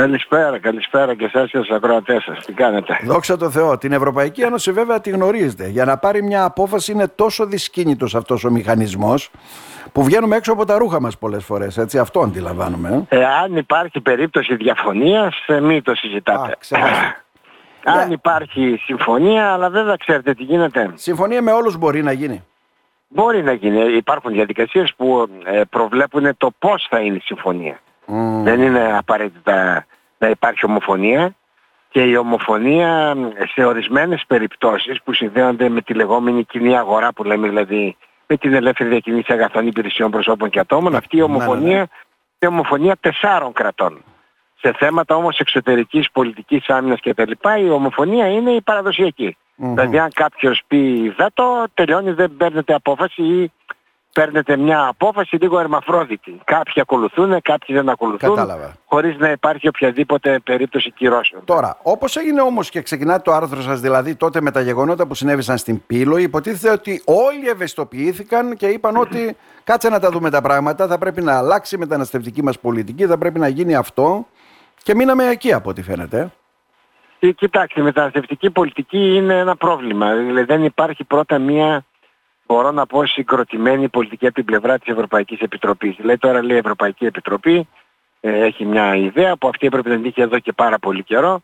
Καλησπέρα, καλησπέρα και εσάς και στους ακροατές σας. Τι κάνετε; Δόξα τω Θεώ. Την Ευρωπαϊκή Ένωση βέβαια τη γνωρίζετε. Για να πάρει μια απόφαση είναι τόσο δυσκίνητος αυτός ο μηχανισμός που βγαίνουμε έξω από τα ρούχα μας πολλές φορές. Έτσι, αυτό αντιλαμβάνομαι. Ε, αν υπάρχει περίπτωση διαφωνίας, ε, μην το συζητάτε. Α, ξέχασα. αν Ναι. υπάρχει συμφωνία, αλλά δεν θα ξέρετε τι γίνεται. Συμφωνία με όλους μπορεί να γίνει. Μπορεί να γίνει. Υπάρχουν διαδικασίες που ε, προβλέπουν το πώς θα είναι η συμφωνία. Μμ. Δεν είναι απαραίτητα να υπάρχει ομοφωνία και η ομοφωνία ε, σε ορισμένες περιπτώσεις που συνδέονται με τη λεγόμενη κοινή αγορά που λέμε δηλαδή με την ελεύθερη διακίνηση αγαθών υπηρεσιών προσώπων και ατόμων αυτή η Ναι, ναι, ναι. ομοφωνία είναι ομοφωνία τεσσάρων κρατών. Σε θέματα όμως εξωτερικής πολιτικής άμυνας και τα λοιπά η ομοφωνία είναι η παραδοσιακή. Μμμ. Δηλαδή αν κάποιος πει βέτο τελειώνει δεν παίρνετε απόφαση ή παίρνετε μια απόφαση λίγο ερμαφρόδιτη. Κάποιοι ακολουθούν, κάποιοι δεν ακολουθούν Κατάλαβα. χωρίς να υπάρχει οποιαδήποτε περίπτωση κυρώσεων. Τώρα, όπως έγινε όμως και ξεκινά το άρθρο σας, δηλαδή τότε με τα γεγονότα που συνέβησαν στην Πύλο, υποτίθεται ότι όλοι ευαισθητοποιήθηκαν και είπαν ότι κάτσε να τα δούμε τα πράγματα, θα πρέπει να αλλάξει η μεταναστευτική μας πολιτική, θα πρέπει να γίνει αυτό. Και μείναμε εκεί από ό,τι φαίνεται. Ε, Κοιτάξτε, η μεταναστευτική πολιτική είναι ένα πρόβλημα. Δηλαδή δεν υπάρχει πρώτα μία, μπορώ να πω, συγκροτημένη πολιτική από την πλευρά της Ευρωπαϊκής Επιτροπής. Δηλαδή τώρα λέει η Ευρωπαϊκή Επιτροπή, ε, έχει μια ιδέα που αυτή έπρεπε να την είχε εδώ και πάρα πολύ καιρό.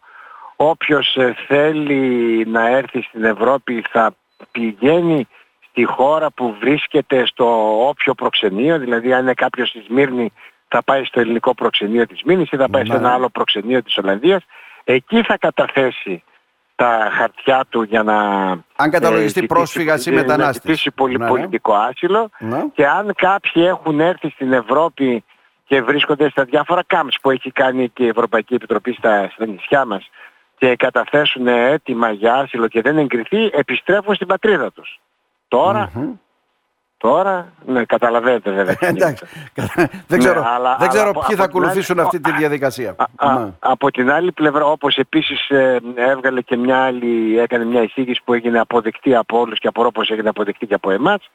Όποιος ε, θέλει να έρθει στην Ευρώπη θα πηγαίνει στη χώρα που βρίσκεται στο όποιο προξενείο, δηλαδή αν είναι κάποιος στη Σμύρνη θα πάει στο ελληνικό προξενείο της Μήνης ή θα πάει σε Ναι. ένα άλλο προξενείο της Ολλανδίας. Εκεί θα καταθέσει τα χαρτιά του για να... Αν καταλογιστεί ζητήσει- πρόσφυγας ή να μετανάστης. ζητήσει πολυ- Ναι, ναι. πολιτικό άσυλο Ναι. και αν κάποιοι έχουν έρθει στην Ευρώπη και βρίσκονται στα διάφορα camps που έχει κάνει και η Ευρωπαϊκή Επιτροπή στα, στα νησιά μας και καταθέσουν έτοιμα για άσυλο και δεν εγκριθεί, επιστρέφουν στην πατρίδα τους. Τώρα, Μμμ. Τώρα, ναι, καταλαβαίνετε βέβαια. τι Εντάξει. γίνεται. δεν ξέρω, Ναι, αλλά- δεν ξέρω αλλά από- ποιοι θα από την άλλη- ακολουθήσουν αυτή τη διαδικασία. Α, α, Ναι. από την άλλη πλευρά, όπως επίσης ε, έβγαλε και μια άλλη, έκανε μια εισήγηση που έγινε αποδεκτή από όλους και απορώ πως έγινε αποδεκτή και από εμάς,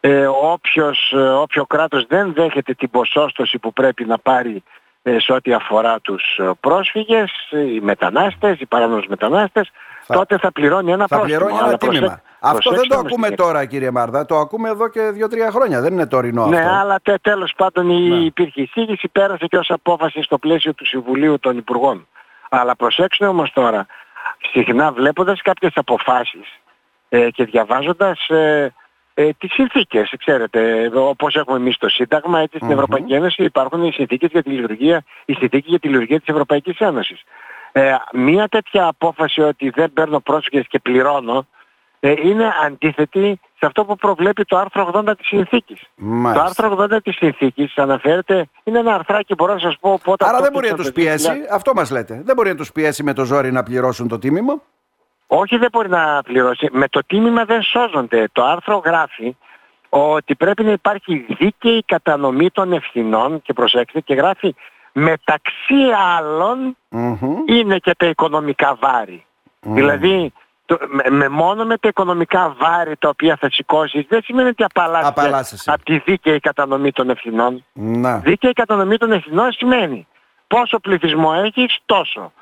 ε, όποιος, ε, όποιο κράτος δεν δέχεται την ποσόστοση που πρέπει να πάρει ε, σε ό,τι αφορά τους ε, πρόσφυγες, ε, οι μετανάστες, οι παράνομους μετανάστες, Θα- τότε θα πληρώνει ένα Θα πρόστιμο. πληρώνει ένα Αλλά τίμημα. προσέ- Αυτό δεν προσέξτε το όμως ακούμε τι τώρα, κύριε Μάρδα. Το ακούμε εδώ και δύο-τρία χρόνια. Δεν είναι τωρινό Ναι, αυτό. αλλά τε, τέλος πάντων η, Ναι. υπήρχε εισήγηση, πέρασε και ως απόφαση στο πλαίσιο του Συμβουλίου των Υπουργών. Αλλά προσέξτε όμως τώρα, συχνά βλέποντας κάποιες αποφάσεις ε, και διαβάζοντας ε, ε, τις συνθήκες, ξέρετε, εδώ, όπως έχουμε εμείς το Σύνταγμα, έτσι στην Μμμ. Ευρωπαϊκή Ένωση υπάρχουν οι συνθήκες για τη λειτουργία, η συνθήκη για τη λειτουργία της Ευρωπαϊκής Ένωσης. Ε, μία τέτοια απόφαση ότι δεν παίρνω πρόσφυγες και πληρώνω, ε, είναι αντίθετη σε αυτό που προβλέπει το άρθρο 80 της συνθήκης. Μάλιστα. Το άρθρο 80 της συνθήκης αναφέρεται, είναι ένα αρθράκι μπορώ να σας πω πότε Άρα αυτό δεν μπορεί να το τους πιέσει, αυτό μας λέτε. Δεν μπορεί να τους πιέσει με το ζόρι να πληρώσουν το τίμημα; Όχι δεν μπορεί να πληρώσει. Με το τίμημα δεν σώζονται. Το άρθρο γράφει ότι πρέπει να υπάρχει δίκαιη κατανομή των ευθυνών και προσέξτε και γράφει μεταξύ άλλων Μμμ. είναι και τα οικονομικά βάρη. Δηλαδή το, με, με μόνο με τα οικονομικά βάρη τα οποία θα σηκώσεις δεν σημαίνει ότι απαλλάσσεται Απαλλάσσεσαι. από τη δίκαιη κατανομή των ευθυνών. Να. Δίκαιη κατανομή των ευθυνών σημαίνει πόσο πληθυσμό έχεις τόσο.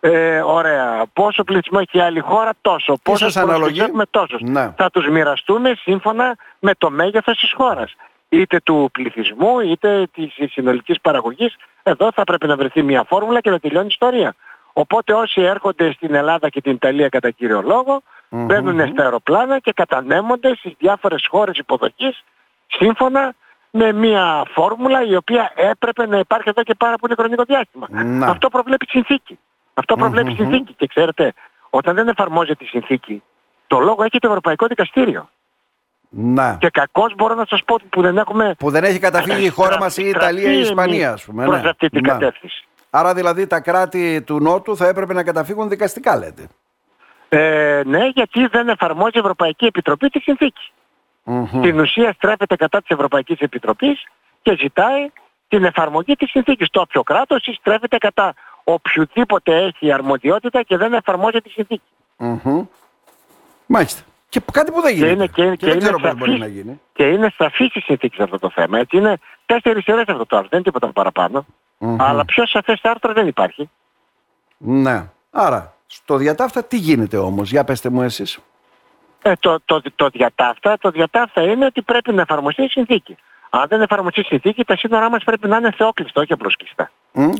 Ε, ωραία. Πόσο πληθυσμό έχει η άλλη χώρα τόσο. Πόσο σας αναλογεί; έχουμε τόσους. Ναι. Θα τους μοιραστούμε σύμφωνα με το μέγεθος της χώρας. Είτε του πληθυσμού είτε της συνολικής παραγωγής. Εδώ θα πρέπει να βρεθεί μια φόρμουλα και να τελειώνει η ιστορία. Οπότε όσοι έρχονται στην Ελλάδα και την Ιταλία κατά κύριο λόγο, Μμμ. μπαίνουν στα αεροπλάνα και κατανέμονται στις διάφορες χώρες υποδοχής σύμφωνα με μια φόρμουλα η οποία έπρεπε να υπάρχει εδώ και πάρα πολύ χρονικό διάστημα. Να. Αυτό προβλέπει η συνθήκη. Αυτό προβλέπει η Μμμ. συνθήκη. Και ξέρετε, όταν δεν εφαρμόζεται η συνθήκη, το λόγο έχει το Ευρωπαϊκό Δικαστήριο. Να. Και κακώς μπορώ να σας πω που δεν έχουμε Που δεν έχει καταφύγει η χώρα μας η Ιταλία ή η Ισπανία, ας πούμε. προς ναι. αυτή την Να. κατεύθυνση. Άρα δηλαδή τα κράτη του Νότου θα έπρεπε να καταφύγουν δικαστικά, λέτε. Ε, ναι, γιατί δεν εφαρμόζει η Ευρωπαϊκή Επιτροπή τη συνθήκη. Μμμ. Στην ουσία στρέφεται κατά της Ευρωπαϊκής Επιτροπής και ζητάει την εφαρμογή της συνθήκης. Το όποιο κράτος στρέφεται κατά οποιοδήποτε έχει αρμοδιότητα και δεν εφαρμόζει τη συνθήκη. Μμμ. Μάλιστα. Και κάτι που δεν Και γίνεται. είναι, και, και δεν είναι ξέρω πώς μπορεί σαφής- να γίνει. και είναι σαφής η συνθήκη σε αυτό το θέμα. Έτσι είναι τέσσερις σειρές αυτό το άρθρο, δεν είναι τίποτα παραπάνω. Αλλά πιο σαφές άρθρο δεν υπάρχει. Ναι. Άρα, στο διατάφτα τι γίνεται όμως, για πέστε μου εσείς. Ε, το, το, το, διατάφτα, το διατάφτα είναι ότι πρέπει να εφαρμοστεί η συνθήκη. Αν δεν εφαρμοστεί η συνθήκη, τα σύνορά μας πρέπει να είναι θεόκλειστα, όχι απλώς κλειστά.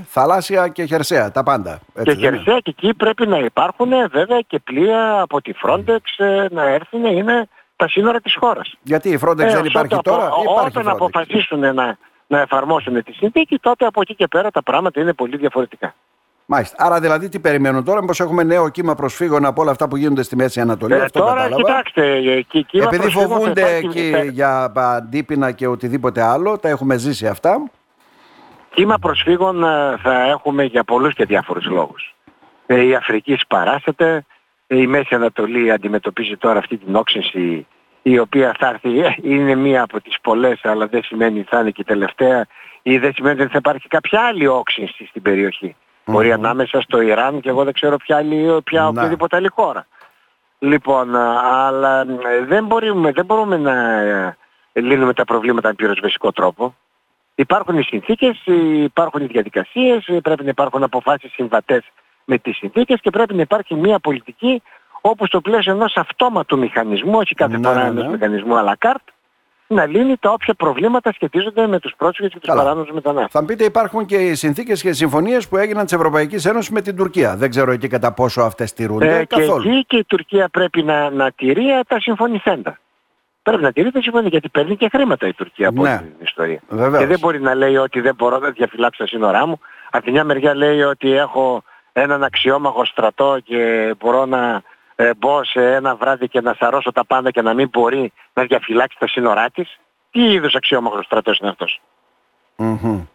θαλάσσια και χερσαία, τα πάντα. Έτσι, και χερσαία και εκεί πρέπει να υπάρχουν ε, βέβαια και πλοία από τη Frontex ε, να έρθουν, είναι τα σύνορα της χώρας. Γιατί η Frontex δεν υπάρχει τώρα, απο, υπάρχει Όταν αποφασίσουν να, να εφαρμόσουν τη συνθήκη, τότε από εκεί και πέρα τα πράγματα είναι πολύ διαφορετικά. Μάλιστα. Άρα δηλαδή τι περιμένουν τώρα, μήπως έχουμε νέο κύμα προσφύγων από όλα αυτά που γίνονται στη Μέση Ανατολή. Ε, αυτό τώρα κατάλαβα. κοιτάξτε, εκεί, κύμα Επειδή φοβούνται εκεί ε, για αντίπεινα και οτιδήποτε άλλο, τα έχουμε ζήσει αυτά. Κύμα προσφύγων ε, θα έχουμε για πολλούς και διάφορους λόγους. Ε, η Αφρική σπαράσεται, η Μέση Ανατολή αντιμετωπίζει τώρα αυτή την όξυνση η οποία θα έρθει, είναι μία από τις πολλές αλλά δεν σημαίνει ότι θα είναι και η τελευταία ή δεν σημαίνει ότι θα υπάρχει κάποια άλλη όξυνση στην περιοχή. Mm-hmm. Μπορεί ανάμεσα στο Ιράν και εγώ δεν ξέρω ποια, άλλη, ποια οποιαδήποτε άλλη χώρα. Λοιπόν, αλλά δεν μπορούμε, δεν μπορούμε να ε, λύνουμε τα προβλήματα με πυροσβεστικό τρόπο. Υπάρχουν οι συνθήκες, υπάρχουν οι διαδικασίες, πρέπει να υπάρχουν αποφάσεις συμβατές με τις συνθήκες και πρέπει να υπάρχει μια πολιτική όπου στο πλαίσιο ενός αυτόματου μηχανισμού, όχι κάθε ναι, φορά ναι, ενός ναι. μηχανισμού à la carte, να λύνει τα όποια προβλήματα σχετίζονται με τους πρόσφυγες και τους παράνομους μετανάστες. Θα πείτε υπάρχουν και οι συνθήκες και οι συμφωνίες που έγιναν της Ευρωπαϊκής Ένωσης με την Τουρκία. Δεν ξέρω εκεί κατά πόσο αυτές τηρούνται ε, καθόλου. Και εκεί και η Τουρκία πρέπει να, να τηρεί τα συμφωνηθέντα. Πρέπει να τηρεί τα συμφωνία γιατί παίρνει και χρήματα η Τουρκία από ναι. την ιστορία. Βεβαίως. Και δεν μπορεί να λέει ότι δεν μπορώ να διαφυλάξω τα σύνορά μου. Από τη μια μεριά λέει ότι έχω έναν αξιόμαχο στρατό και μπορώ να ε, μπω σε ένα βράδυ και να σαρώσω τα πάντα και να μην μπορεί να διαφυλάξει τα σύνορά της. Τι είδους αξιόμαχος στρατός είναι αυτός; Mm-hmm.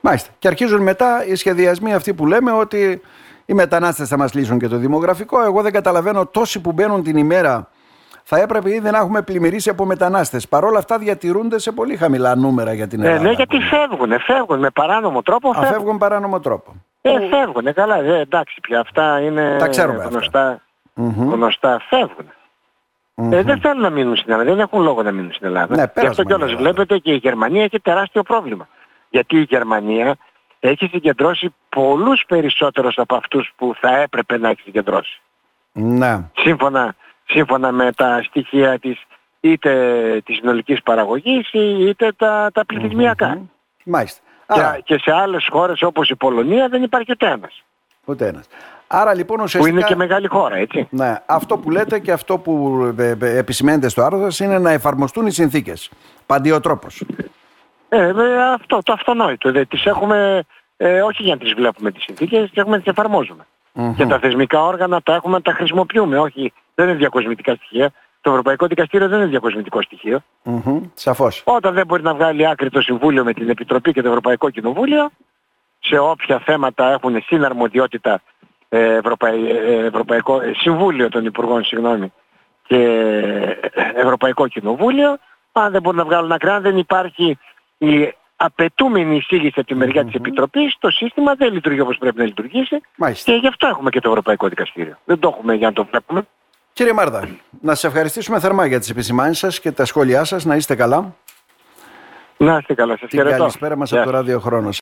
Μάλιστα. Και αρχίζουν μετά οι σχεδιασμοί αυτοί που λέμε ότι οι μετανάστες θα μας λύσουν και το δημογραφικό. Εγώ δεν καταλαβαίνω τόσοι που μπαίνουν την ημέρα θα έπρεπε ήδη να έχουμε πλημμυρίσει από μετανάστες. Παρ' όλα αυτά διατηρούνται σε πολύ χαμηλά νούμερα για την Ελλάδα. Ε, ναι, γιατί φεύγουν, φεύγουν με παράνομο τρόπο. Φεύγουν, φεύγουν παράνομο τρόπο. Ε, φεύγουν, καλά, ε, εντάξει πια αυτά είναι Τα ξέρουμε γνωστά. Αυτά mm-hmm. γνωστά φεύγουν. Mm-hmm. Ε, δεν θέλουν να μείνουν στην Ελλάδα, δεν έχουν λόγο να μείνουν στην Ελλάδα. Ναι, και αυτό κιόλας βλέπετε και η Γερμανία έχει τεράστιο πρόβλημα. Γιατί η Γερμανία έχει συγκεντρώσει πολλούς περισσότερους από αυτούς που θα έπρεπε να έχει συγκεντρώσει. Ναι. Σύμφωνα, σύμφωνα με τα στοιχεία της είτε της συνολικής παραγωγής είτε τα, τα πληθυσμιακά. Mm-hmm. Μάλιστα. Και, και σε άλλες χώρες όπως η Πολωνία δεν υπάρχει ούτε ένας. Ούτε ένας. Άρα λοιπόν ουσιαστικά... Που είναι και μεγάλη χώρα, έτσι. Ναι. Αυτό που λέτε και αυτό που ε, ε, επισημαίνετε στο άρθρο σας είναι να εφαρμοστούν οι συνθήκες. Παντιοτρόπως. Ε, ε, αυτό, το αυτονόητο. Δε, τις έχουμε, ε, όχι για να τις βλέπουμε τις συνθήκες, τις έχουμε να τις εφαρμόζουμε. Mm-hmm. Και τα θεσμικά όργανα τα έχουμε να τα χρησιμοποιούμε. Όχι, δεν είναι διακοσμητικά στοιχεία. Το Ευρωπαϊκό Δικαστήριο δεν είναι διακοσμητικό στοιχείο. Mm-hmm. Σαφώς. Όταν δεν μπορεί να βγάλει άκρη το Συμβούλιο με την Επιτροπή και το Ευρωπαϊκό Κοινοβούλιο, σε όποια θέματα έχουν συναρμοδιότητα ε, Ευρωπαϊκό ε, Συμβούλιο των Υπουργών συγγνώμη, και Ευρωπαϊκό Κοινοβούλιο, αν δεν μπορούν να βγάλουν ακραία, δεν υπάρχει η απαιτούμενη εισήγηση από τη μεριά της Επιτροπής, το σύστημα δεν λειτουργεί όπως πρέπει να λειτουργήσει Μάλιστα. και γι' αυτό έχουμε και το Ευρωπαϊκό Δικαστήριο. Δεν το έχουμε για να το βλέπουμε. Κύριε Μάρδα, να σας ευχαριστήσουμε θερμά για τις επισημάνσεις σας και τα σχόλιά σας. Να είστε καλά. Να είστε καλά. Σας χαιρετώ. Καλησπέρα μας από το Ράδιο Χρόνος.